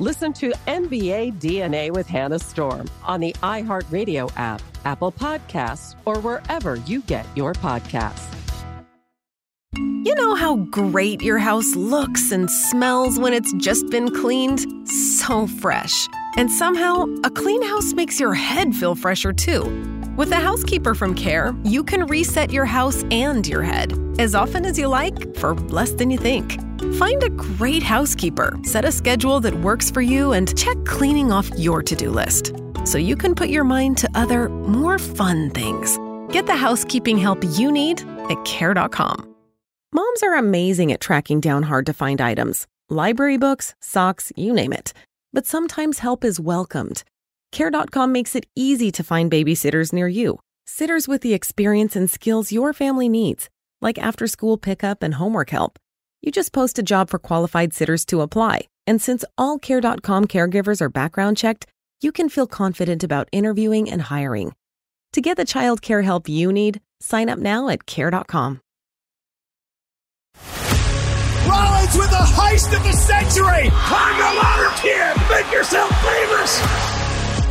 Listen to NBA DNA with Hannah Storm on the iHeartRadio app, Apple Podcasts, or wherever you get your podcasts. You know how great your house looks and smells when it's just been cleaned? So fresh. And somehow, a clean house makes your head feel fresher too. With a housekeeper from Care, you can reset your house and your head as often as you like for less than you think. Find a great housekeeper, set a schedule that works for you, and check cleaning off your to do list so you can put your mind to other, more fun things. Get the housekeeping help you need at care.com. Moms are amazing at tracking down hard to find items library books, socks, you name it. But sometimes help is welcomed. Care.com makes it easy to find babysitters near you, sitters with the experience and skills your family needs, like after school pickup and homework help. You just post a job for qualified sitters to apply. And since all Care.com caregivers are background checked, you can feel confident about interviewing and hiring. To get the child care help you need, sign up now at Care.com. Rollins with the heist of the century! Climb the ladder, kid! Make yourself famous!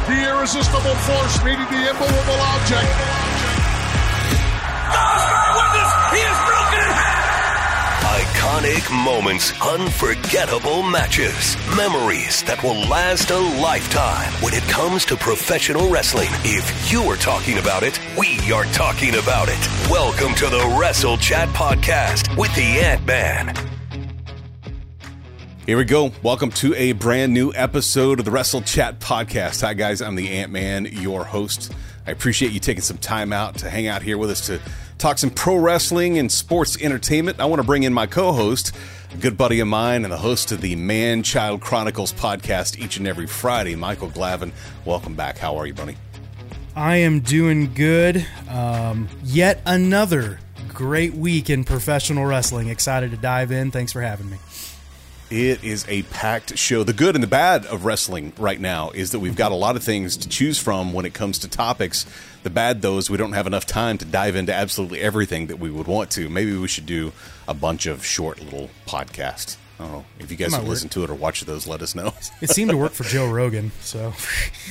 The irresistible force meeting the immovable object. God's my witness! He is broken in half! Iconic moments, unforgettable matches, memories that will last a lifetime. When it comes to professional wrestling, if you are talking about it, we are talking about it. Welcome to the Wrestle Chat Podcast with the Ant Man. Here we go. Welcome to a brand new episode of the Wrestle Chat Podcast. Hi, guys. I'm the Ant Man, your host. I appreciate you taking some time out to hang out here with us to talk some pro wrestling and sports entertainment. I want to bring in my co host, a good buddy of mine, and the host of the Man Child Chronicles podcast each and every Friday, Michael Glavin. Welcome back. How are you, buddy? I am doing good. Um, yet another great week in professional wrestling. Excited to dive in. Thanks for having me. It is a packed show. The good and the bad of wrestling right now is that we've got a lot of things to choose from when it comes to topics. The bad, though, is we don't have enough time to dive into absolutely everything that we would want to. Maybe we should do a bunch of short little podcasts. I don't know. If you guys Might have work. listened to it or watched those, let us know. It seemed to work for Joe Rogan, so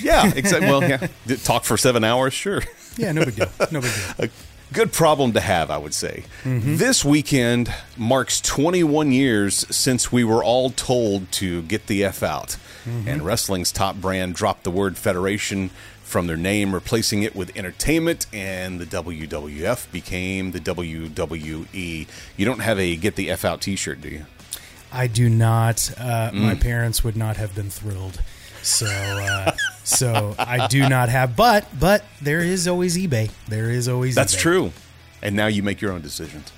yeah, exactly. Well, yeah. Talk for seven hours? Sure. yeah, no big deal. No big deal. good problem to have, I would say. Mm-hmm. This weekend marks 21 years since we were all told to get the F out. Mm-hmm. And wrestling's top brand dropped the word federation from their name, replacing it with entertainment, and the WWF became the WWE. You don't have a get the F out t shirt, do you? I do not. Uh, My mm. parents would not have been thrilled. So, uh, so I do not have. But, but there is always eBay. There is always. That's eBay. true. And now you make your own decisions.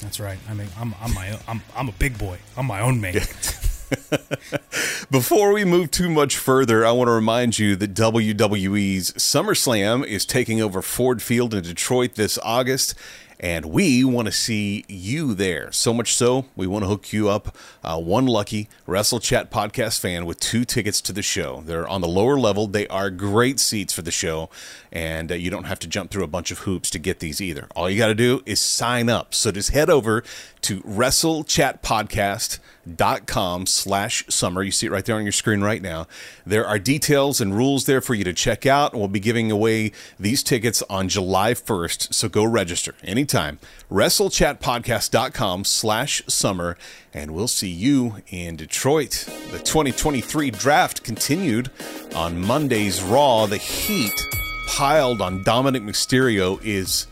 That's right. I mean, I'm, I'm my, own, I'm, I'm a big boy. I'm my own man. Before we move too much further, I want to remind you that WWE's SummerSlam is taking over Ford Field in Detroit this August. And we want to see you there. So much so, we want to hook you up, uh, one lucky Wrestle Chat podcast fan, with two tickets to the show. They're on the lower level. They are great seats for the show, and uh, you don't have to jump through a bunch of hoops to get these either. All you got to do is sign up. So just head over to WrestleChatPodcast.com slash summer. You see it right there on your screen right now. There are details and rules there for you to check out. We'll be giving away these tickets on July 1st, so go register anytime. WrestleChatPodcast.com slash summer, and we'll see you in Detroit. The 2023 draft continued on Monday's Raw. The heat piled on Dominic Mysterio is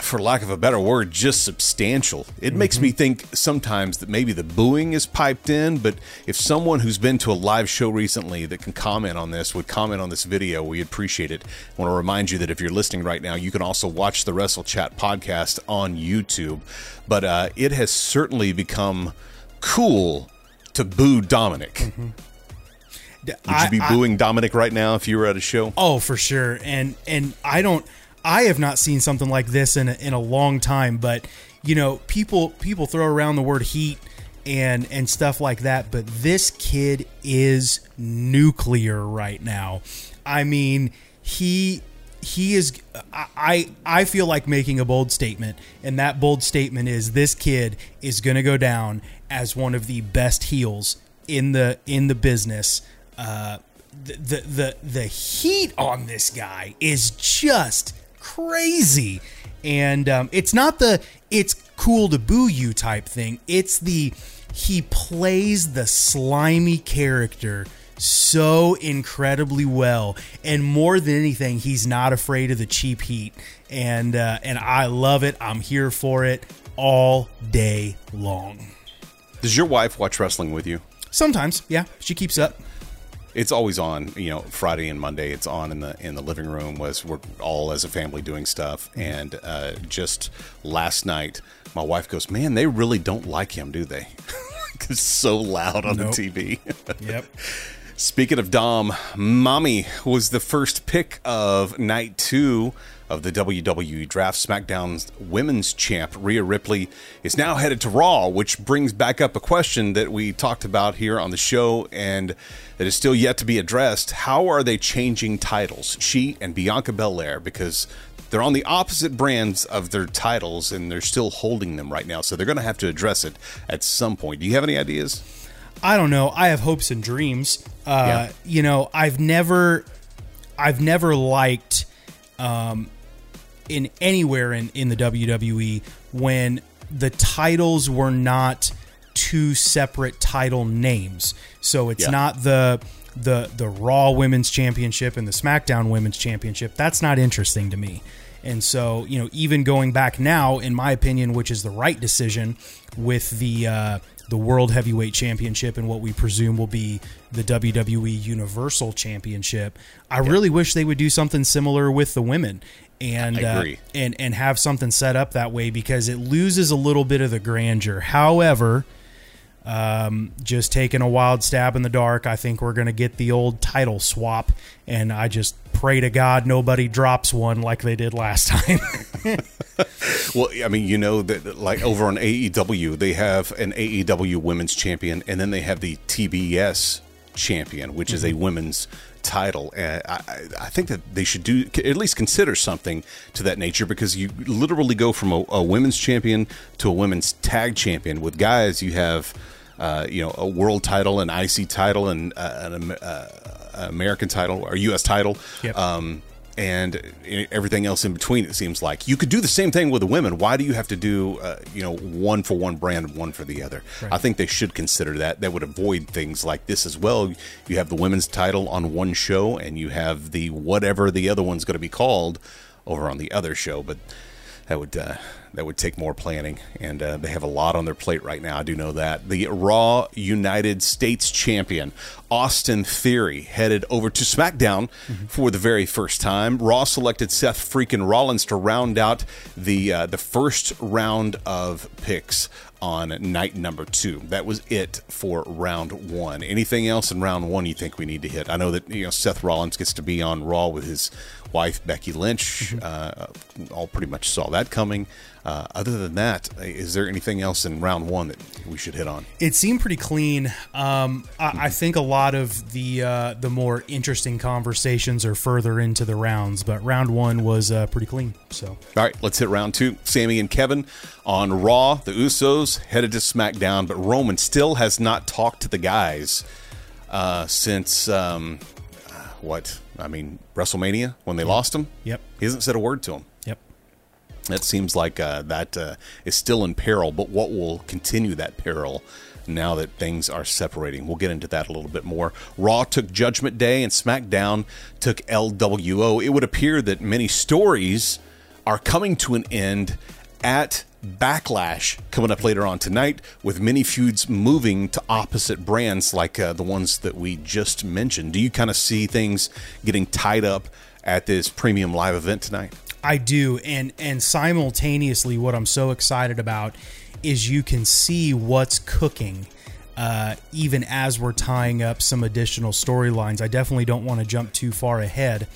for lack of a better word, just substantial. It mm-hmm. makes me think sometimes that maybe the booing is piped in, but if someone who's been to a live show recently that can comment on this would comment on this video, we appreciate it. I want to remind you that if you're listening right now, you can also watch the Wrestle Chat podcast on YouTube. But uh, it has certainly become cool to boo Dominic. Mm-hmm. Would you be booing I, Dominic right now if you were at a show? Oh, for sure. And and I don't I have not seen something like this in a, in a long time. But you know, people people throw around the word heat and and stuff like that. But this kid is nuclear right now. I mean, he he is I I feel like making a bold statement and that bold statement is this kid is going to go down as one of the best heels in the in the business uh the the the, the heat on this guy is just crazy. And um, it's not the it's cool to boo you type thing. It's the he plays the slimy character so incredibly well. And more than anything he's not afraid of the cheap heat. And uh, and I love it. I'm here for it all day long. Does your wife watch wrestling with you? Sometimes yeah. She keeps up it's always on you know friday and monday. It's on in the in the living room was we're all as a family doing stuff. Mm-hmm. and uh, just last night my wife goes man they really don't like him do they? It's so loud on nope. the tv yep. Speaking of dom mommy was the first pick of night two of the WWE Draft. SmackDown's women's champ, Rhea Ripley, is now headed to Raw, which brings back up a question that we talked about here on the show and that is still yet to be addressed. How are they changing titles, she and Bianca Belair? Because they're on the opposite brands of their titles and they're still holding them right now. So they're going to have to address it at some point. Do you have any ideas? I don't know. I have hopes and dreams. Uh, yeah. You know, I've never, I've never liked um, in anywhere in, in the WWE when the titles were not two separate title names. So it's yeah. not the the the Raw Women's Championship and the SmackDown Women's Championship. That's not interesting to me. And so, you know, even going back now, in my opinion, which is the right decision with the uh, the World Heavyweight Championship and what we presume will be the WWE Universal Championship, I yeah. really wish they would do something similar with the women and uh, and and have something set up that way because it loses a little bit of the grandeur. However, um, just taking a wild stab in the dark, I think we're going to get the old title swap, and I just pray to God nobody drops one like they did last time. well, I mean, you know that like over on AEW, they have an AEW Women's Champion, and then they have the TBS Champion, which mm-hmm. is a mm-hmm. women's title. And I, I, think that they should do at least consider something to that nature because you literally go from a, a women's champion to a women's tag champion. With guys, you have uh, you know a world title, an IC title, and uh, an uh, American title or U.S. title. Yep. Um, and everything else in between. It seems like you could do the same thing with the women. Why do you have to do, uh, you know, one for one brand, one for the other? Right. I think they should consider that. That would avoid things like this as well. You have the women's title on one show, and you have the whatever the other one's going to be called over on the other show. But that would uh, that would take more planning, and uh, they have a lot on their plate right now. I do know that. The Raw United States champion, Austin Theory, headed over to SmackDown mm-hmm. for the very first time. Raw selected Seth freaking Rollins to round out the uh, the first round of picks on night number two. That was it for round one. Anything else in round one you think we need to hit? I know that you know Seth Rollins gets to be on Raw with his wife Becky Lynch. Mm-hmm. Uh, all pretty much saw that coming. Uh, other than that, is there anything else in round one that we should hit on? It seemed pretty clean. Um, I, mm-hmm. I, think a lot of the uh, the more interesting conversations are further into the rounds, but round one was uh, pretty clean. So, all right, let's hit round two. Sammy and Kevin on Raw. The Usos headed to SmackDown, but Roman still has not talked to the guys uh, since um, what? I mean, WrestleMania when they yep. lost him. Yep, he hasn't said a word to him. It seems like uh, that uh, is still in peril, but what will continue that peril now that things are separating? We'll get into that a little bit more. Raw took Judgment Day and SmackDown took LWO. It would appear that many stories are coming to an end at Backlash coming up later on tonight, with many feuds moving to opposite brands like uh, the ones that we just mentioned. Do you kind of see things getting tied up at this premium live event tonight? I do, and and simultaneously, what I'm so excited about is you can see what's cooking. Uh, even as we're tying up some additional storylines, I definitely don't want to jump too far ahead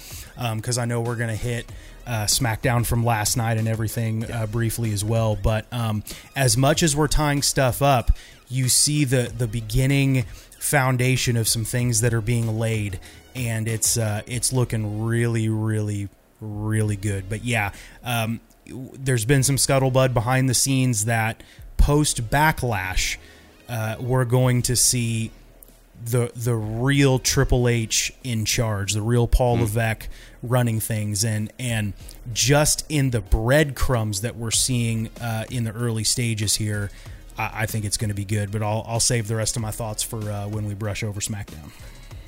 because um, I know we're going to hit uh, SmackDown from last night and everything uh, briefly as well. But um, as much as we're tying stuff up, you see the the beginning foundation of some things that are being laid, and it's uh, it's looking really, really, really good. But yeah, um, there's been some scuttlebutt behind the scenes that post backlash, uh, we're going to see the the real Triple H in charge, the real Paul mm. Levesque running things, and and just in the breadcrumbs that we're seeing uh, in the early stages here, I, I think it's going to be good. But I'll I'll save the rest of my thoughts for uh, when we brush over SmackDown.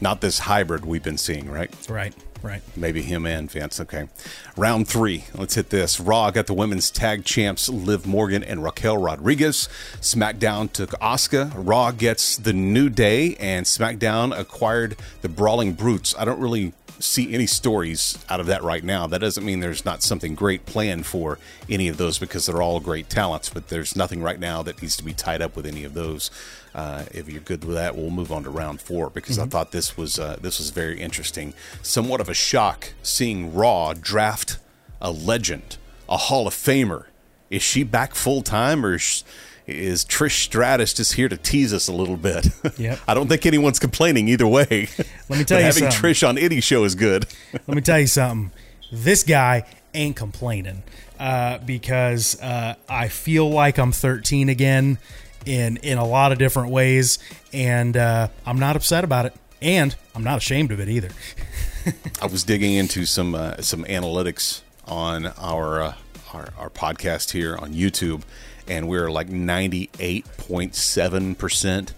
Not this hybrid we've been seeing, right? Right. Right. Maybe him and Vince. Okay. Round three. Let's hit this. Raw got the women's tag champs Liv Morgan and Raquel Rodriguez. SmackDown took Asuka. Raw gets the New Day, and SmackDown acquired the Brawling Brutes. I don't really see any stories out of that right now. That doesn't mean there's not something great planned for any of those because they're all great talents, but there's nothing right now that needs to be tied up with any of those. Uh, if you're good with that, we'll move on to round four because mm-hmm. I thought this was uh, this was very interesting. Somewhat of a shock seeing Raw draft a legend, a Hall of Famer. Is she back full time or is, is Trish Stratus just here to tease us a little bit? Yep. I don't think anyone's complaining either way. Let me tell you having something. Trish on any show is good. Let me tell you something. This guy ain't complaining uh, because uh, I feel like I'm 13 again in in a lot of different ways, and uh, I'm not upset about it, and I'm not ashamed of it either. I was digging into some uh, some analytics on our, uh, our our podcast here on YouTube, and we're like 98.7 percent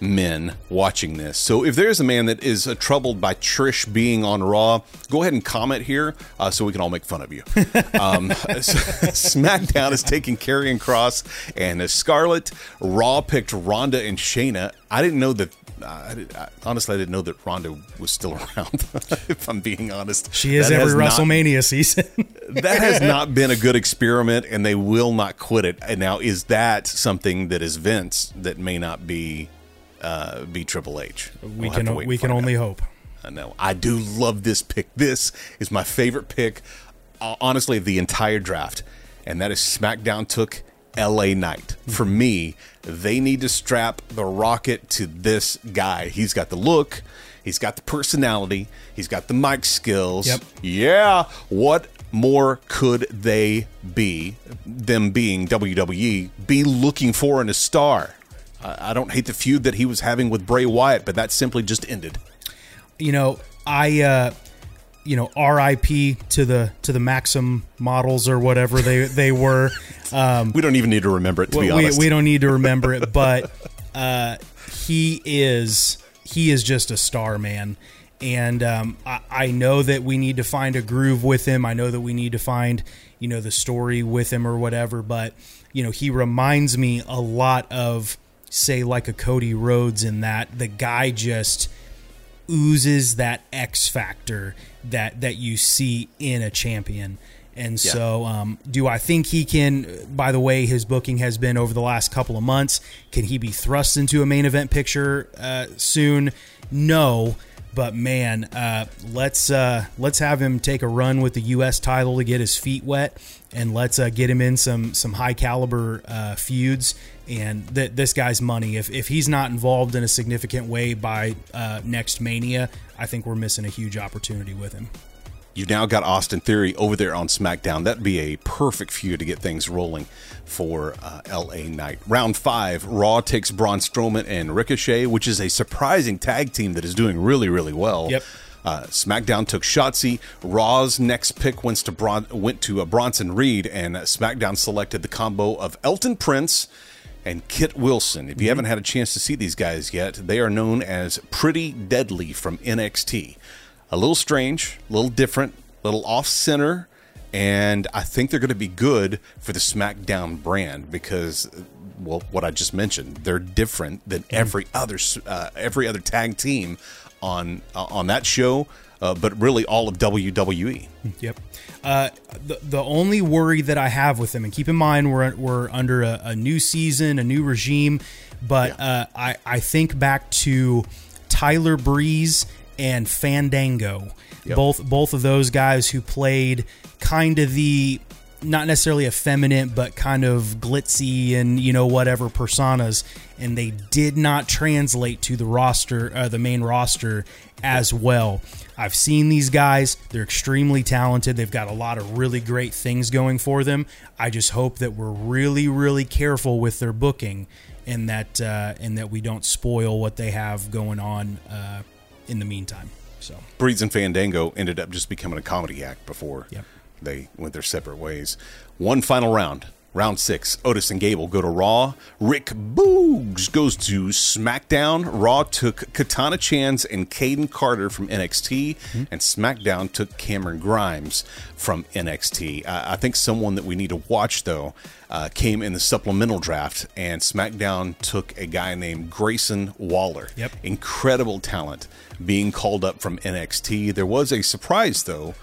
men watching this. So if there's a man that is uh, troubled by Trish being on Raw, go ahead and comment here uh, so we can all make fun of you. um, SmackDown is taking Karrion Kross and Scarlett. Raw picked Ronda and Shayna. I didn't know that I, I, honestly, I didn't know that Ronda was still around. if I'm being honest, she is that every WrestleMania not, season. that has not been a good experiment, and they will not quit it. And now, is that something that is Vince that may not be uh, be Triple H. We we'll can we can only hope. I know. I do love this pick. This is my favorite pick, uh, honestly, of the entire draft, and that is SmackDown took L.A. Knight. For me, they need to strap the rocket to this guy. He's got the look. He's got the personality. He's got the mic skills. Yep. Yeah. What more could they be, them being WWE, be looking for in a star? I don't hate the feud that he was having with Bray Wyatt, but that simply just ended. You know, I, uh, you know, R.I.P. to the to the Maxim models or whatever they they were. Um, we don't even need to remember it. To we, be honest, we, we don't need to remember it, but uh, he is he is just a star, man. And um, I, I know that we need to find a groove with him. I know that we need to find you know the story with him or whatever, but you know he reminds me a lot of say like a Cody Rhodes in that the guy just oozes that X factor that that you see in a champion. And yeah. so, um, do I think he can? By the way, his booking has been over the last couple of months. Can he be thrust into a main event picture uh, soon? No, but man, uh, let's uh, let's have him take a run with the U.S. title to get his feet wet, and let's uh, get him in some some high caliber uh, feuds. And th- this guy's money. If if he's not involved in a significant way by uh, next Mania, I think we're missing a huge opportunity with him. You've now got Austin Theory over there on SmackDown. That'd be a perfect feud to get things rolling for uh, LA Knight. Round five, Raw takes Braun Strowman and Ricochet, which is a surprising tag team that is doing really, really well. Yep. Uh, SmackDown took Shotzi. Raw's next pick went to Bron- went to uh, Bronson Reed, and SmackDown selected the combo of Elton Prince and Kit Wilson. If you mm-hmm. haven't had a chance to see these guys yet, they are known as Pretty Deadly from NXT a little strange, a little different, a little off center, and I think they're going to be good for the SmackDown brand because, well, what I just mentioned, they're different than mm-hmm. every other uh, every other tag team on uh, on that show. Uh, but really all of WWE. Yep. Uh, the the only worry that I have with them, and keep in mind we're we're under a, a new season, a new regime, but yeah. uh, I I think back to Tyler Breeze and Fandango. Yep. Both both of those guys who played kind of the not necessarily effeminate but kind of glitzy and you know whatever personas and they did not translate to the roster uh, the main roster as well i've seen these guys they're extremely talented they've got a lot of really great things going for them i just hope that we're really really careful with their booking and that uh, and that we don't spoil what they have going on uh, in the meantime. So Breeze and Fandango ended up just becoming a comedy act before yep. they went their separate ways. One final round. Round six, Otis and Gable go to Raw. Rick Boogs goes to SmackDown. Raw took Katana Chance and Kayden Carter from NXT, mm-hmm. and SmackDown took Cameron Grimes from NXT. Uh, I think someone that we need to watch, though, uh, came in the supplemental draft, and SmackDown took a guy named Grayson Waller. Yep. Incredible talent being called up from NXT. There was a surprise, though.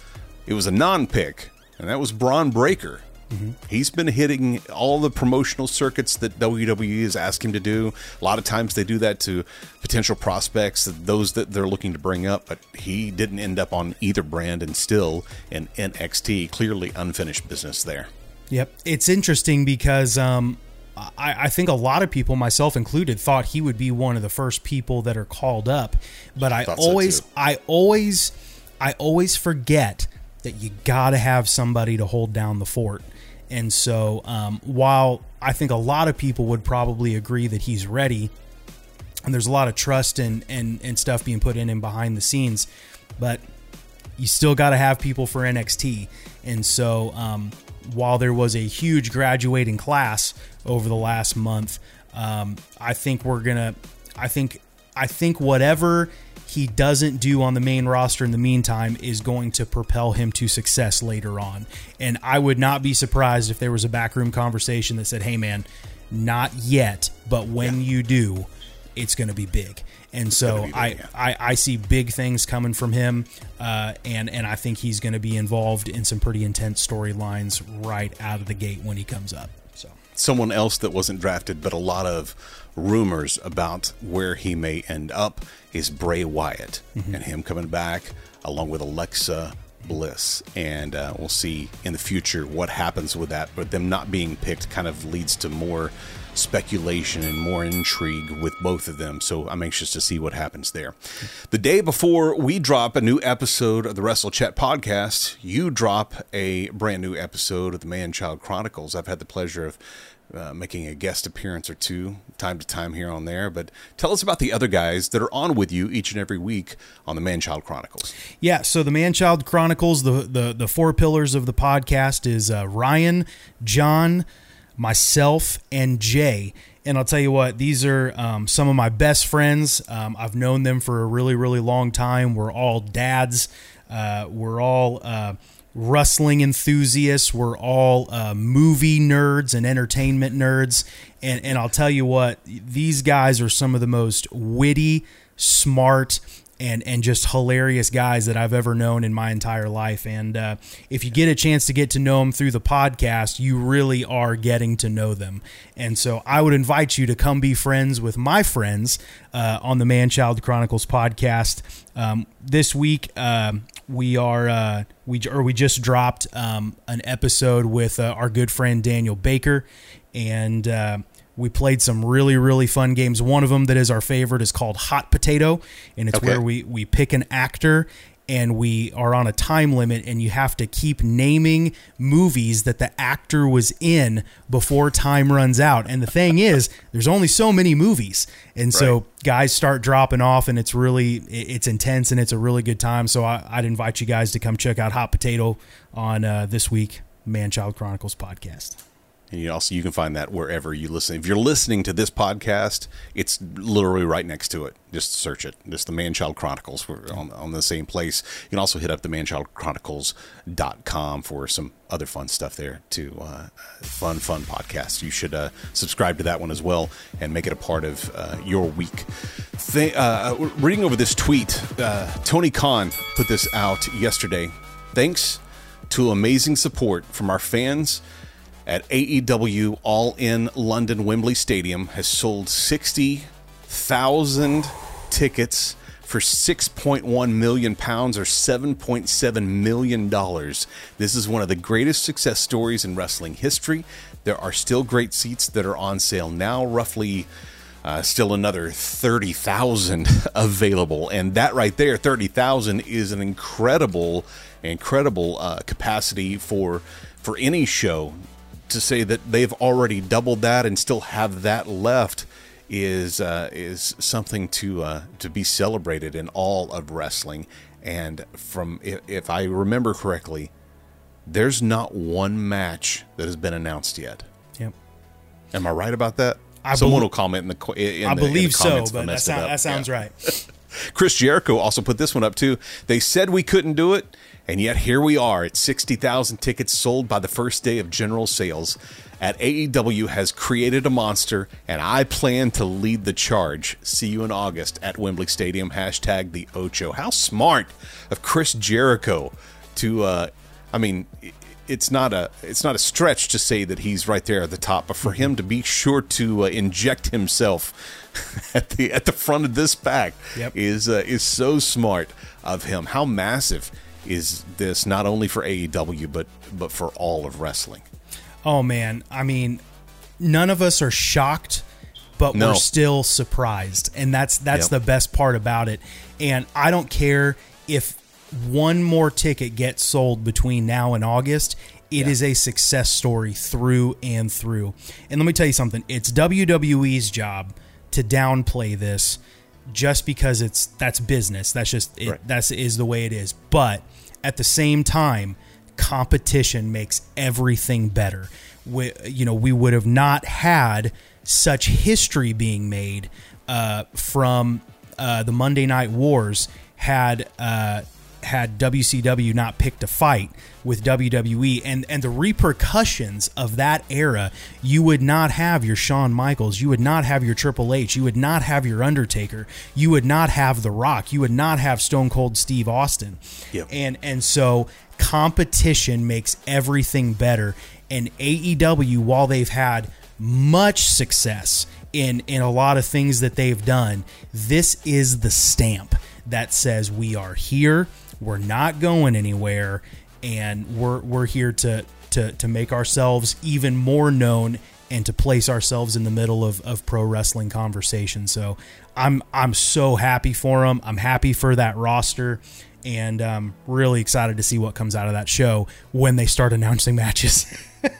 It was a non pick, and that was Bron Breakker Mm-hmm. He's been hitting all the promotional circuits that WWE has asked him to do. A lot of times they do that to potential prospects, those that they're looking to bring up, but he didn't end up on either brand and still in NXT. Clearly unfinished business there. Yep. It's interesting because um, I, I, think a lot of people, myself included, thought he would be one of the first people that are called up. But I, I always, so I always, I always forget that you got to have somebody to hold down the fort. And so, um, while I think a lot of people would probably agree that he's ready, and there's a lot of trust and and, and stuff being put in him behind the scenes, but you still got to have people for NXT. And so, um, while there was a huge graduating class over the last month, um, I think we're gonna. I think I think whatever he doesn't do on the main roster in the meantime is going to propel him to success later on. And I would not be surprised if there was a backroom conversation that said, "Hey, man, not yet, but when yeah. you do, it's going to be big." And so big, I, yeah. I, I see big things coming from him, uh, and and I think he's going to be involved in some pretty intense storylines right out of the gate when he comes up. So someone else that wasn't drafted, but a lot of rumors about where he may end up is Bray Wyatt mm-hmm. and him coming back along with Alexa Bliss. And uh, we'll see in the future what happens with that. But them not being picked kind of leads to more speculation and more intrigue with both of them. So I'm anxious to see what happens there. The day before we drop a new episode of the Wrestle Chat podcast, you drop a brand new episode of the Man Child Chronicles. I've had the pleasure of uh, making a guest appearance or two time to time here on there. But tell us about the other guys that are on with you each and every week on the Man Child Chronicles. Yeah, so the Man Child Chronicles, the the, the four pillars of the podcast is uh, Ryan, John, myself, and Jay. And I'll tell you what, these are um, some of my best friends. Um, I've known them for a really, really long time. We're all dads. Uh, we're all uh, wrestling enthusiasts. We're all uh, movie nerds and entertainment nerds. And, and I'll tell you what, these guys are some of the most witty, smart, and and just hilarious guys that I've ever known in my entire life. And uh, if you get a chance to get to know them through the podcast, you really are getting to know them. And so I would invite you to come be friends with my friends uh, on the Manchild Chronicles podcast. Um, this week uh, we are uh, we or we just dropped um, an episode with uh, our good friend Daniel Baker, and uh, we played some really, really fun games. One of them that is our favorite is called Hot Potato, and it's okay. where we, we pick an actor and we are on a time limit, and you have to keep naming movies that the actor was in before time runs out. And the thing is, there's only so many movies, and so guys start dropping off, and it's really it's intense and it's a really good time. So I, would invite you guys to come check out Hot Potato on uh, this week Man Child Chronicles podcast. And you also you can find that wherever you listen. If you're listening to this podcast, it's literally right next to it. Just search it. It's the Manchild Chronicles. We're on, on the same place. You can also hit up the manchildchronicles.com for some other fun stuff there too. Uh, fun, fun podcast. You should uh, subscribe to that one as well and make it a part of uh, your week. Th- uh, reading over this tweet, uh, Tony Khan put this out yesterday. Thanks to amazing support from our fans at AEW All In London Wembley Stadium has sold 60,000 tickets for 6.1 million pounds or 7.7 million dollars. This is one of the greatest success stories in wrestling history. There are still great seats that are on sale now, roughly uh, still another 30,000 available. And that right there, 30,000 is an incredible incredible uh, capacity for for any show to say that they've already doubled that and still have that left is uh, is something to uh, to be celebrated in all of wrestling. And from if, if, I remember correctly, there's not one match that has been announced yet. Yep. Am I right about that? I Someone will comment in the. In I the, believe so, but that, sound, that, sounds yeah. right. Chris Jericho also put this one up too. They said we couldn't do it, and yet here we are at 60,000 tickets sold by the first day of general sales. At AEW has created a monster, and I plan to lead the charge. See you in August at Wembley Stadium. Hashtag the Ocho. How smart of Chris Jericho to, uh, I mean, it's not a it's not a stretch to say that he's right there at the top, but for him to be sure to uh, inject himself at the at the front of this pack yep. is uh, is so smart of him. How massive is this not only for AEW but but for all of wrestling? Oh man, I mean, none of us are shocked, but no. we're still surprised, and that's that's yep. the best part about it. And I don't care if one more ticket gets sold between now and August. It yeah. is a success story through and through. And let me tell you something: it's WWE's job to downplay this just because it's that's business. That's just it, right. that's is the way it is. But at the same time, competition makes everything better. We, you know, we would have not had such history being made uh, from uh, the Monday Night Wars had uh, had WCW not picked a fight with WWE and and the repercussions of that era, you would not have your Shawn Michaels, you would not have your Triple H, you would not have your Undertaker, you would not have The Rock, you would not have Stone Cold Steve Austin. Yep. And and so competition makes everything better. And AEW, while they've had much success in in a lot of things that they've done, this is the stamp that says we are here we're not going anywhere, and we're we're here to to to make ourselves even more known and to place ourselves in the middle of, of pro wrestling conversation. So I'm I'm so happy for them. I'm happy for that roster, and I'm really excited to see what comes out of that show when they start announcing matches.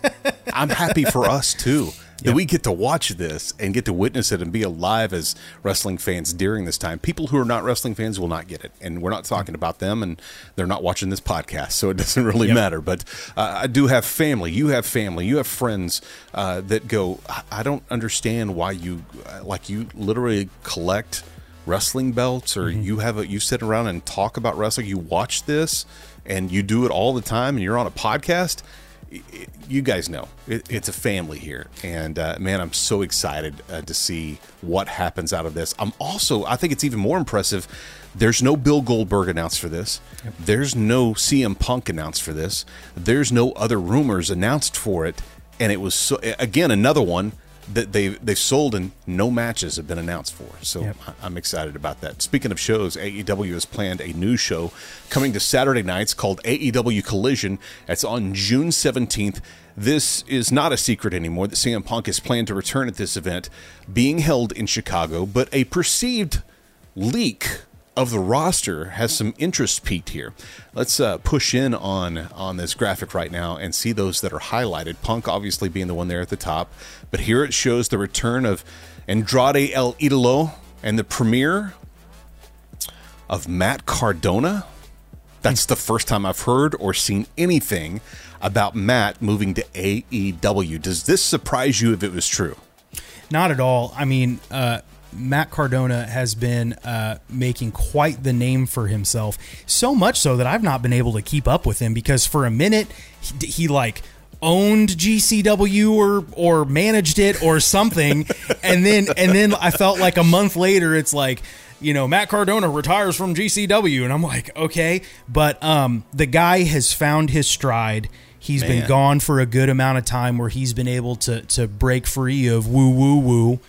I'm happy for us too that we get to watch this and get to witness it and be alive as wrestling fans during this time. People who are not wrestling fans will not get it, and we're not talking about them, and they're not watching this podcast, so it doesn't really yep. matter. But uh, I do have family. You have family. You have friends uh, that go. I don't understand why you uh, like you literally collect wrestling belts or Mm-hmm. you have a you sit around and talk about wrestling, you watch this and you do it all the time and you're on a podcast, you guys know it, it's a family here. And uh, man, I'm so excited uh, to see what happens out of this. I'm also, I think it's even more impressive. There's no Bill Goldberg announced for this. There's no CM Punk announced for this. There's no other rumors announced for it. And it was so, again another one that they they've sold and no matches have been announced for. So Yep. I'm excited about that. Speaking of shows, AEW has planned a new show coming to Saturday nights called AEW Collision. It's on June 17th. This is not a secret anymore that CM Punk is planned to return at this event, being held in Chicago, but a perceived leak of the roster has some interest piqued here. Let's uh, push in on on this graphic right now and see those that are highlighted. Punk obviously being the one there at the top, but here it shows the return of Andrade El Idolo and the premiere of Matt Cardona. That's the first time I've heard or seen anything about Matt moving to AEW. Does this surprise you if it was true? Not at all. I mean, uh, Matt Cardona has been uh, making quite the name for himself. So much so that I've not been able to keep up with him because for a minute he, he like owned GCW or or managed it or something, and then and then I felt like a month later it's like. You know, Matt Cardona retires from GCW, and I'm like, okay, but um, the guy has found his stride. He's been gone for a good amount of time, where he's been able to to break free of woo woo woo,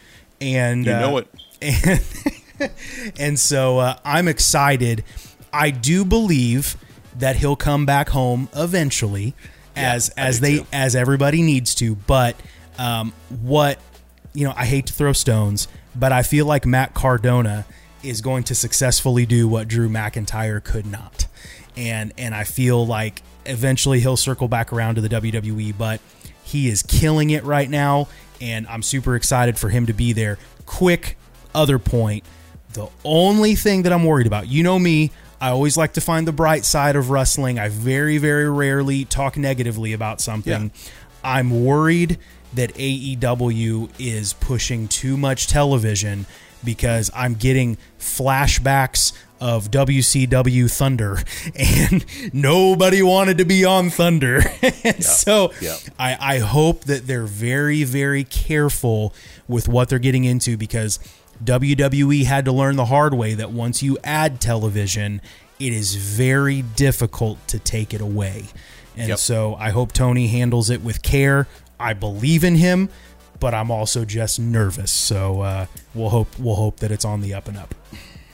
and You uh, know it. and and so uh, I'm excited. I do believe that he'll come back home eventually, as I as they too. as everybody needs to. But um, what you know, I hate to throw stones, but I feel like Matt Cardona is going to successfully do what Drew McIntyre could not, and and I feel like eventually he'll circle back around to the WWE, but he is killing it right now, and I'm super excited for him to be there. Quick other point the only thing that I'm worried about, you know me, I always like to find the bright side of wrestling. I very, very rarely talk negatively about something. I'm worried that AEW is pushing too much television because I'm getting flashbacks of WCW Thunder and nobody wanted to be on Thunder. and so Yep. I, I hope that they're very, very careful with what they're getting into because WWE had to learn the hard way that once you add television, it is very difficult to take it away. And Yep. so I hope Tony handles it with care. I believe in him, but I'm also just nervous. So uh, we'll hope we'll hope that it's on the up and up.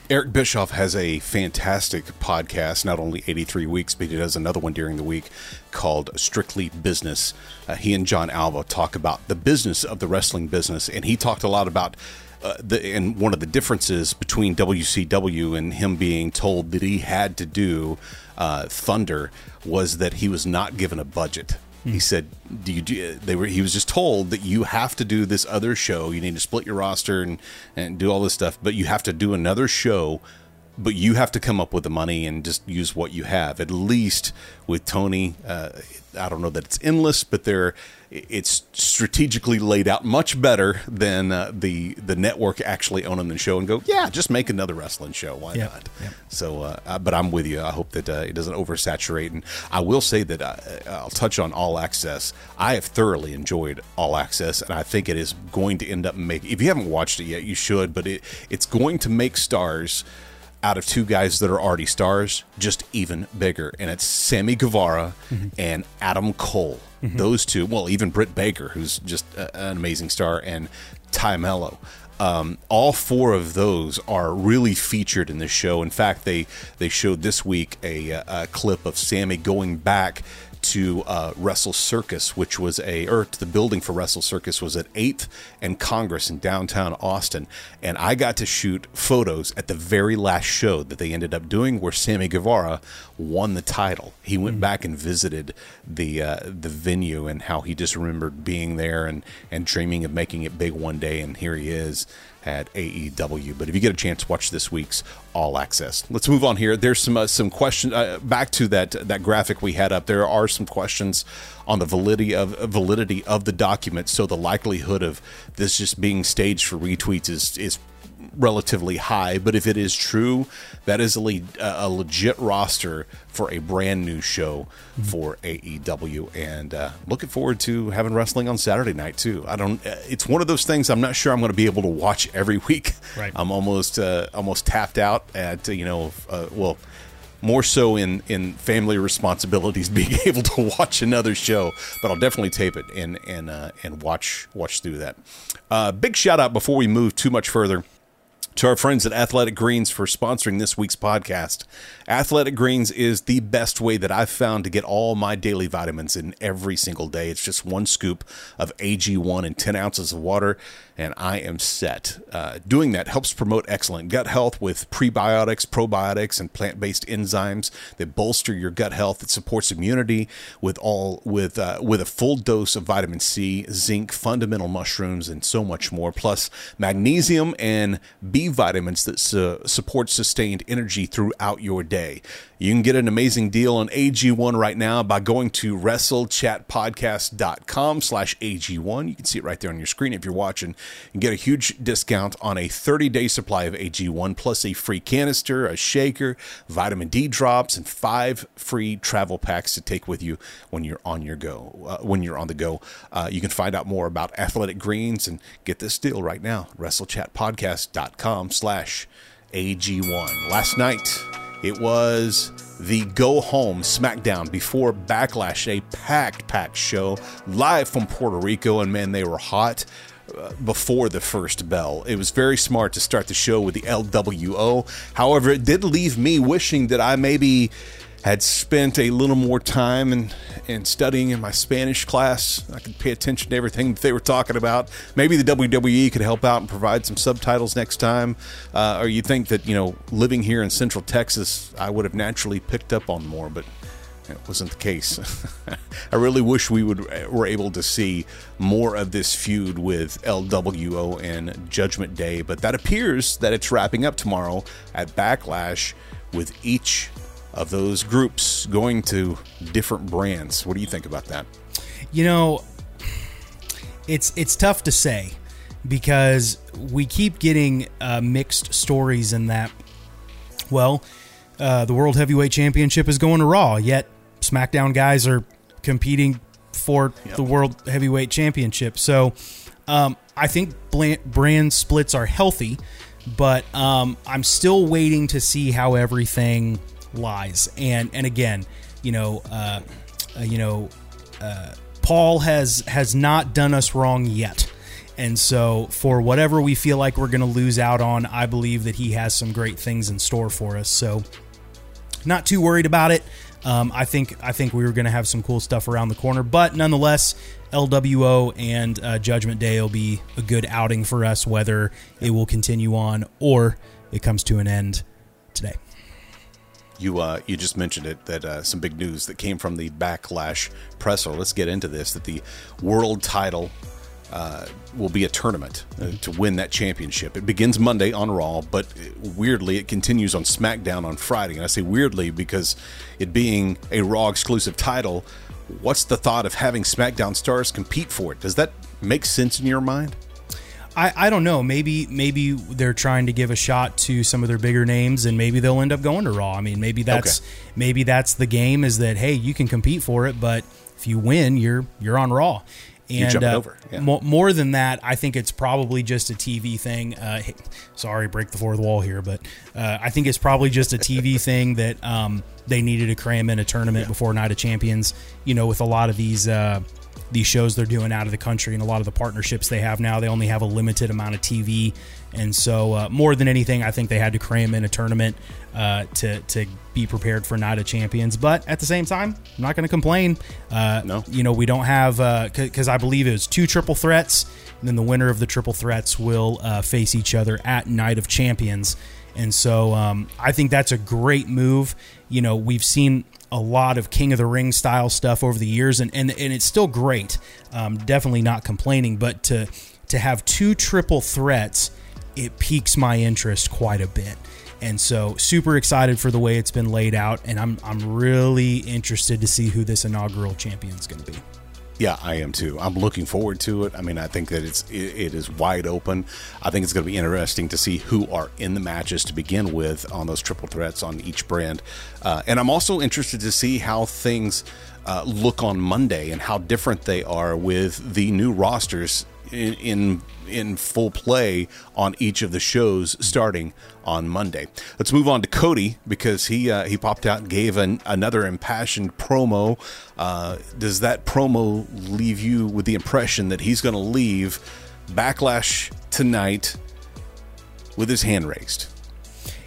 Eric Bischoff has a fantastic podcast, not only 83 Weeks, but he does another one during the week called Strictly Business. Uh, he and Jon Alba talk about the business of the wrestling business, and he talked a lot about. Uh, the, and one of the differences between WCW and him being told that he had to do uh, Thunder was that he was not given a budget. He said, "Do you do?" They were. He was just told that you have to do this other show. You need to split your roster and and do all this stuff, but you have to do another show. But you have to come up with the money and just use what you have. At least with Tony, uh, I don't know that it's endless, but there, it's strategically laid out much better than uh, the the network actually owning the show and go, yeah, just make another wrestling show. Why Yep, not? yep. So, uh, uh, but I'm with you. I hope that uh, it doesn't oversaturate. And I will say that uh, I'll touch on All Access. I have thoroughly enjoyed All Access, and I think it is going to end up making. If you haven't watched it yet, you should. But it it's going to make stars out of two guys that are already stars just even bigger, and it's Sammy Guevara and Adam Cole. Those two, well, even Britt Baker, who's just a, an amazing star, and Tay Melo um, all four of those are really featured in this show. In fact, they they showed this week a, a clip of Sammy going back to uh, Wrestle Circus, which was a or the building for Wrestle Circus was at Eighth and Congress in downtown Austin, and I got to shoot photos at the very last show that they ended up doing, where Sammy Guevara won the title. He went back and visited the uh, the venue and how he just remembered being there and and dreaming of making it big one day, and here he is at AEW. But if you get a chance, watch this week's All Access. Let's move on here. There's some uh, some questions uh, back to that that graphic we had up. There are some questions on the validity of validity of the document. So the likelihood of this just being staged for retweets is is relatively high, but if it is true, that is a, le- a legit roster for a brand new show for AEW, and uh, looking forward to having wrestling on Saturday night too. I don't. Uh, it's one of those things I'm not sure I'm going to be able to watch every week. Right. I'm almost uh, almost tapped out at you know uh, well more so in in family responsibilities being able to watch another show but i'll definitely tape it and and uh, and watch watch through that uh, big shout out before we move too much further to our friends at Athletic Greens for sponsoring this week's podcast. Athletic Greens is the best way that I've found to get all my daily vitamins in every single day. It's just one scoop of AG1 and 10 ounces of water and I am set. Uh, doing that helps promote excellent gut health with prebiotics, probiotics, and plant-based enzymes that bolster your gut health. It supports immunity with all with uh, with a full dose of vitamin C, zinc, fundamental mushrooms, and so much more. Plus magnesium and B vitamins that su- support sustained energy throughout your day. You can get an amazing deal on AG1 right now by going to wrestlechatpodcast.com slash AG1. You can see it right there on your screen if you're watching. And get a huge discount on a 30-day supply of AG1 plus a free canister, a shaker, vitamin D drops, and five free travel packs to take with you when you're on your go. Uh, when you're on the go, uh, you can find out more about Athletic Greens and get this deal right now. WrestleChatPodcast.com slash AG1. Last night, it was the Go Home SmackDown before Backlash, a packed, packed show live from Puerto Rico, and man, they were hot uh, before the first bell. It was very smart to start the show with the LWO. However, it did leave me wishing that I maybe had spent a little more time in, in studying in my Spanish class. I could pay attention to everything that they were talking about. Maybe the WWE could help out and provide some subtitles next time. Uh, or you think that, you know, living here in Central Texas, I would have naturally picked up on more, but it wasn't the case. I really wish we would were able to see more of this feud with LWO and Judgment Day, but that appears that it's wrapping up tomorrow at Backlash with each of those groups going to different brands. What do you think about that? You know, it's it's tough to say because we keep getting uh, mixed stories in that. Well, uh, the World Heavyweight Championship is going to Raw, yet SmackDown guys are competing for yep. the World Heavyweight Championship. So um, I think brand splits are healthy, but um, I'm still waiting to see how everything lies. And and again, you know, uh, uh, you know, uh, Paul has has not done us wrong yet. And so, for whatever we feel like we're going to lose out on, I believe that he has some great things in store for us. So, not too worried about it. Um, I think I think we were going to have some cool stuff around the corner, but nonetheless, LWO and uh, Judgment Day will be a good outing for us, whether it will continue on or it comes to an end today. You uh, you just mentioned it that uh, some big news that came from the Backlash presser. Let's get into this. That the world title uh, will be a tournament uh, to win that championship. It begins Monday on Raw, but weirdly, it continues on SmackDown on Friday. And I say weirdly because it being a Raw exclusive title, what's the thought of having SmackDown stars compete for it? Does that make sense in your mind? I, I don't know. Maybe maybe they're trying to give a shot to some of their bigger names, and maybe they'll end up going to Raw. I mean, maybe that's okay. maybe that's the game. Is that hey, you can compete for it, but if you win, you're you're on Raw. And uh, yeah. more, more, than that, I think it's probably just a TV thing. Uh, sorry, break the fourth wall here, but uh, I think it's probably just a TV thing that um, they needed to cram in a tournament yeah. before Night of Champions. You know, with a lot of these uh, these shows they're doing out of the country and a lot of the partnerships they have now, they only have a limited amount of TV. And so, uh, more than anything, I think they had to cram in a tournament uh, to to be prepared for Night of Champions. But at the same time, I'm not going to complain. Uh, no, you know we don't have because uh, I believe it was two triple threats, and then the winner of the triple threats will uh, face each other at Night of Champions. And so um, I think that's a great move. You know, we've seen a lot of King of the Ring style stuff over the years, and and, and it's still great. Um, definitely not complaining, but to to have two triple threats, it piques my interest quite a bit. And so, super excited for the way it's been laid out, and I'm I'm really interested to see who this inaugural champion is going to be. Yeah, I am too. I'm looking forward to it. I mean, I think that it's it, it is wide open. I think it's going to be interesting to see who are in the matches to begin with on those triple threats on each brand, uh, and I'm also interested to see how things uh, look on Monday and how different they are with the new rosters in, in in full play on each of the shows starting on Monday. Let's move on to Cody because he uh, he popped out and gave an, another impassioned promo. Uh, does that promo leave you with the impression that he's going to leave Backlash tonight with his hand raised?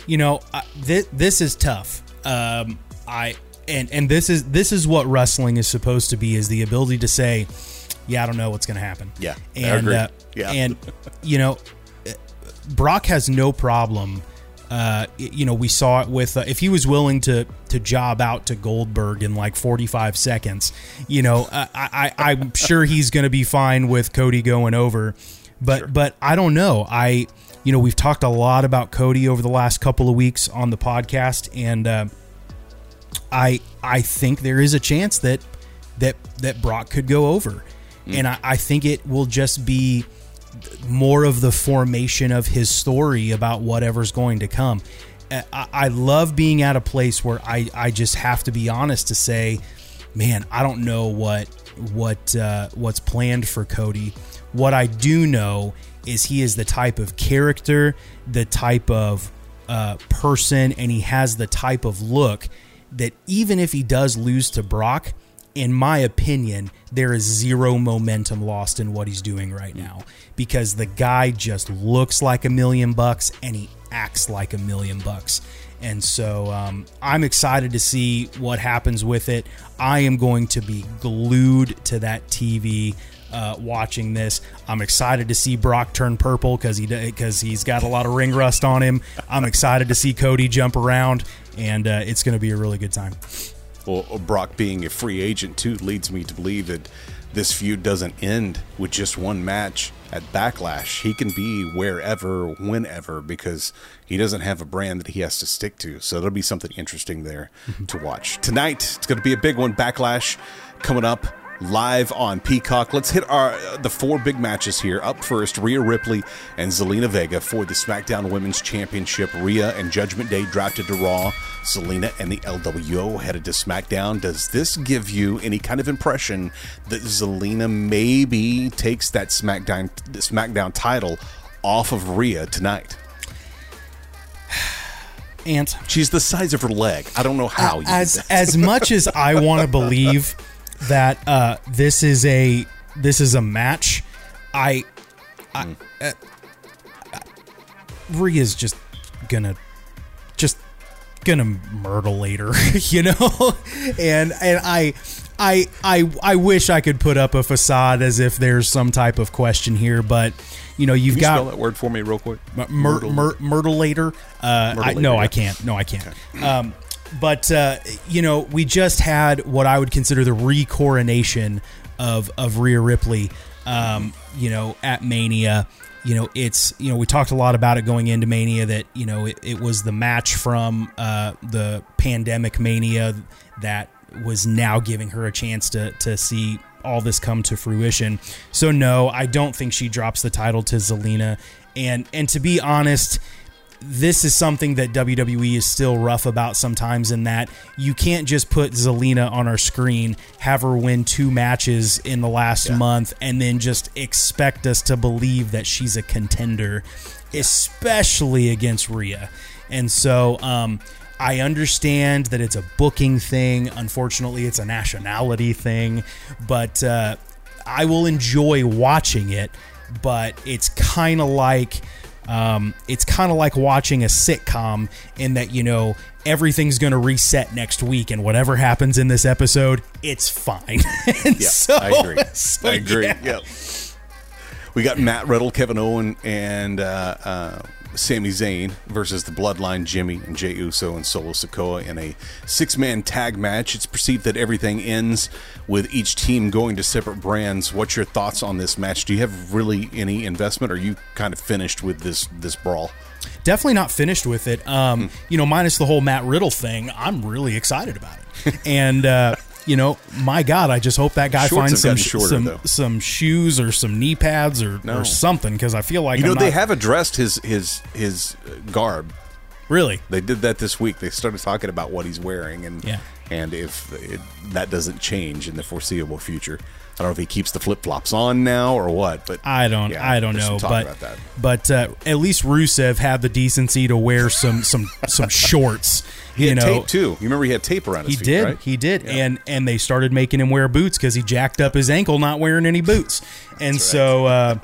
You know, th- this is tough. Um, I and and this is this is what wrestling is supposed to be: is the ability to say yeah, I don't know what's going to happen. Yeah, and uh, yeah, and you know, Brock has no problem. Uh, you know, we saw it with uh, if he was willing to to job out to Goldberg in like 45 seconds. You know, I, I I'm sure he's going to be fine with Cody going over, but sure. but I don't know. I you know we've talked a lot about Cody over the last couple of weeks on the podcast, and uh, I I think there is a chance that that that Brock could go over. And I, I think it will just be more of the formation of his story about whatever's going to come. I, I love being at a place where I, I just have to be honest to say, man, I don't know what what uh, what's planned for Cody. What I do know is he is the type of character, the type of uh, person, and he has the type of look that even if he does lose to Brock, in my opinion, there is zero momentum lost in what he's doing right now because the guy just looks like a million bucks and he acts like a million bucks. And so um, I'm excited to see what happens with it. I am going to be glued to that TV uh, watching this. I'm excited to see Brock turn purple because he because he's got a lot of ring rust on him. I'm excited to see Cody jump around, and uh, it's going to be a really good time well, Brock being a free agent too leads me to believe that this feud doesn't end with just one match at Backlash. He can be wherever, whenever, because he doesn't have a brand that he has to stick to. So there'll be something interesting there to watch. Tonight, it's going to be a big one. Backlash coming up live on Peacock. Let's hit our uh, the four big matches here. Up first, Rhea Ripley and Zelina Vega for the SmackDown Women's Championship. Rhea and Judgment Day drafted to Raw. Zelina and the LWO headed to SmackDown. Does this give you any kind of impression that Zelina maybe takes that SmackDown the SmackDown title off of Rhea tonight? And she's the size of her leg. I don't know how. as as much as I want to believe that uh, this is a this is a match. I, I mm. uh, Rhea's just gonna just gonna myrtle later, you know, and and I. I, I I wish I could put up a facade as if there's some type of question here, but you know you've you got spell that word for me real quick. Myrtle, myrtle, myrtle later. Uh, I, no, yeah. I can't. No, I can't. Okay. Um, but uh, you know, we just had what I would consider the recoronation of of Rhea Ripley. Um, you know, at Mania. You know, it's you know we talked a lot about it going into Mania that you know it, it was the match from uh, the pandemic Mania that was now giving her a chance to to see all this come to fruition. So no, I don't think she drops the title to Zelina. And and to be honest, this is something that WWE is still rough about sometimes in that you can't just put Zelina on our screen, have her win two matches in the last yeah. month, and then just expect us to believe that she's a contender, yeah. especially against Rhea. And so, um, I understand that it's a booking thing. Unfortunately, it's a nationality thing, but uh, I will enjoy watching it. But it's kind of like um, it's kind of like watching a sitcom in that you know everything's going to reset next week, and whatever happens in this episode, it's fine. yeah, so, I agree. So, I agree. Yeah. Yep. We got Matt Riddle, Kevin Owen, and uh, uh, Sami Zayn versus the Bloodline Jimmy and Jey Uso and Solo Sikoa in a six man tag match. It's perceived that everything ends with each team going to separate brands. What's your thoughts on this match? Do you have really any investment? Or are you kind of finished with this this brawl? Definitely not finished with it. Um, mm. You know, minus the whole Matt Riddle thing, I'm really excited about it. and uh, you know, my God, I just hope that guy Shorts finds some shorter, some, though. some shoes or some knee pads or, No. or something because I feel like You know, I'm they not- have addressed his his his uh, garb. really. They did that this week. They started talking about what he's wearing, and Yeah. and if it, that doesn't change in the foreseeable future, I don't know if he keeps the flip flops on now or what. But I don't. yeah, I don't know, but but uh, at least Rusev had the decency to wear some some some shorts. He you had know, tape too. You remember he had tape around his He feet, did. right? He did. And and they started making him wear boots because he jacked up his ankle not wearing any boots. And so, uh,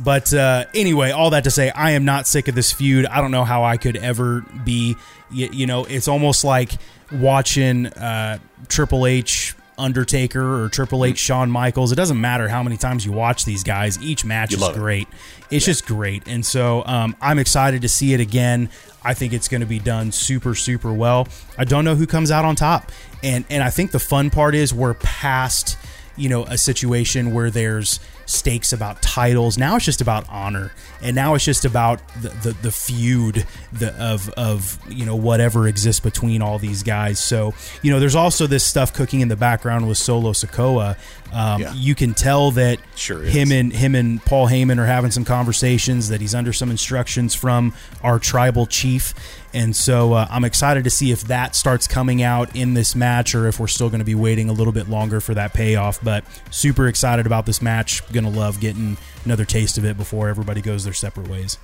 but uh, anyway, all that to say, I am not sick of this feud. I don't know how I could ever be. You, you know, it's almost like watching uh, Triple H. Undertaker or Triple H, Shawn Michaels. It doesn't matter how many times you watch these guys. Each match You is love it. great. It's just great, and so um, I'm excited to see it again. I think it's going to be done super, super well. I don't know who comes out on top, and and I think the fun part is we're past you know a situation where there's stakes about titles. Now it's just about honor, and now it's just about the the, the feud the, of of you know whatever exists between all these guys. So you know there's also this stuff cooking in the background with Solo Sikoa. Um, Yeah. You can tell that Sure him and him and Paul Heyman are having some conversations. That he's under some instructions from our tribal chief, and so uh, I'm excited to see if that starts coming out in this match, or if we're still going to be waiting a little bit longer for that payoff. But super excited about this match. Going to love getting another taste of it before everybody goes their separate ways.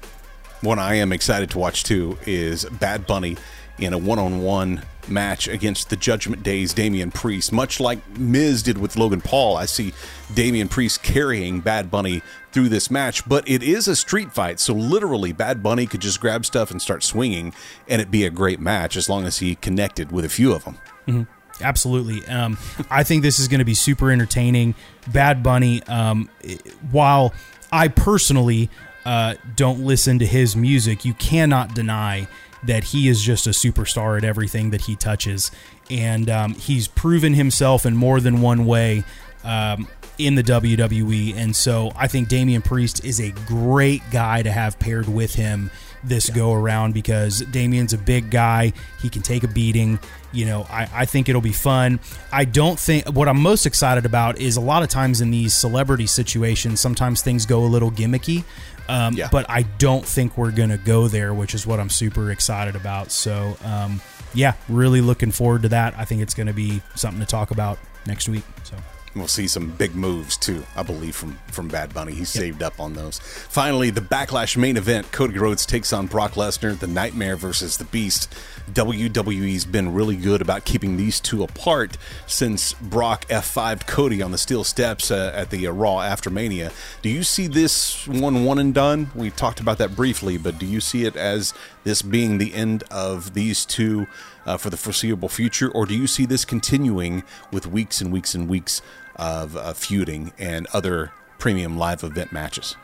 One I am excited to watch too is Bad Bunny in a one-on-one match against the Judgment Day's Damian Priest. Much like Miz did with Logan Paul, I see Damian Priest carrying Bad Bunny through this match. But it is a street fight, so literally Bad Bunny could just grab stuff and start swinging, and it'd be a great match as long as he connected with a few of them. Absolutely. Um, I think this is going to be super entertaining. Bad Bunny, um, while I personally uh, don't listen to his music, you cannot deny that he is just a superstar at everything that he touches. And um, he's proven himself in more than one way um, in the WWE. And so I think Damian Priest is a great guy to have paired with him this go around because Damian's a big guy. He can take a beating. You know, I, I think it'll be fun. I don't think what I'm most excited about is a lot of times in these celebrity situations, sometimes things go a little gimmicky. Um, Yeah. But I don't think we're going to go there, which is what I'm super excited about. So, um, yeah, really looking forward to that. I think it's going to be something to talk about next week. So. We'll see some big moves too, I believe, from from Bad Bunny. He's saved up on those. Finally, the Backlash main event: Cody Rhodes takes on Brock Lesnar. The Nightmare versus the Beast. WWE's been really good about keeping these two apart since Brock F5'd Cody on the steel steps uh, at the uh, Raw after Mania. Do you see this one one and done? We talked about that briefly, but do you see it as this being the end of these two uh, for the foreseeable future, or do you see this continuing with weeks and weeks and weeks of uh, feuding and other premium live event matches?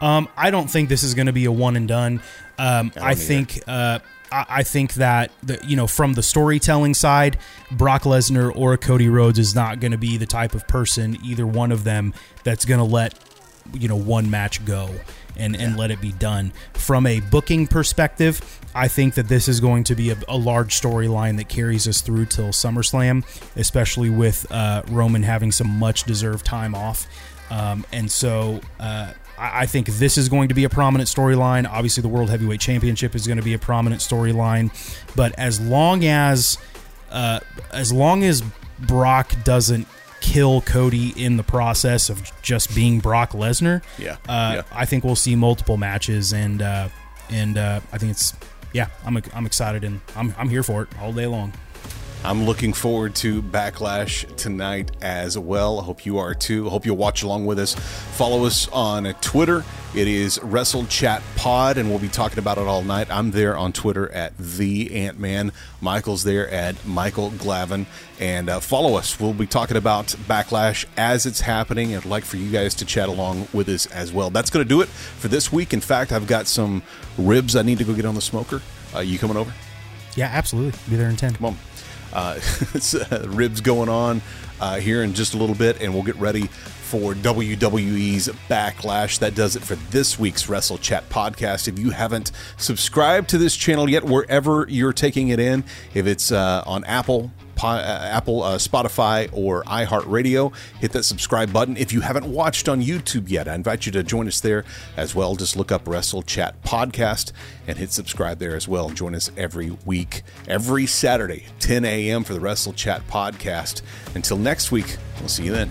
Um, I don't think this is going to be a one and done. Um, I, either. think uh, I, I think that the, you know from the storytelling side, Brock Lesnar or Cody Rhodes is not going to be the type of person either one of them that's going to let you know one match go and and let it be done. From a booking perspective, I think that this is going to be a, a large storyline that carries us through till SummerSlam, especially with uh, Roman having some much deserved time off. Um, and so uh, I, I think this is going to be a prominent storyline. Obviously, the World Heavyweight Championship is going to be a prominent storyline. But as long as uh, as long as Brock doesn't kill Cody in the process of just being Brock Lesnar, Yeah, uh, yeah. I think we'll see multiple matches, and uh, and uh, I think it's yeah, I'm I'm excited and I'm I'm here for it all day long. I'm looking forward to Backlash tonight as well. I hope you are too. I hope you'll watch along with us. Follow us on Twitter. It is Wrestle Chat Pod, and we'll be talking about it all night. I'm there on Twitter at the Ant Man. Michael's there at Micheal Glavin, and uh, follow us. We'll be talking about Backlash as it's happening. I'd like for you guys to chat along with us as well. That's going to do it for this week. In fact, I've got some ribs I need to go get on the smoker. Uh, you coming over? Yeah, absolutely. Be there in ten. Come on. Uh, uh, ribs going on uh, here in just a little bit, and we'll get ready for WWE's Backlash. That does it for this week's Wrestle Chat podcast. If you haven't subscribed to this channel yet, wherever you're taking it in, if it's uh, on Apple, uh, Apple, uh, Spotify, or iHeartRadio. Hit that subscribe button. If you haven't watched on YouTube yet, I invite you to join us there as well. Just look up Wrestle Chat Podcast and hit subscribe there as well. Join us every week, every Saturday, 10 a.m. for the Wrestle Chat Podcast. Until next week, we'll see you then.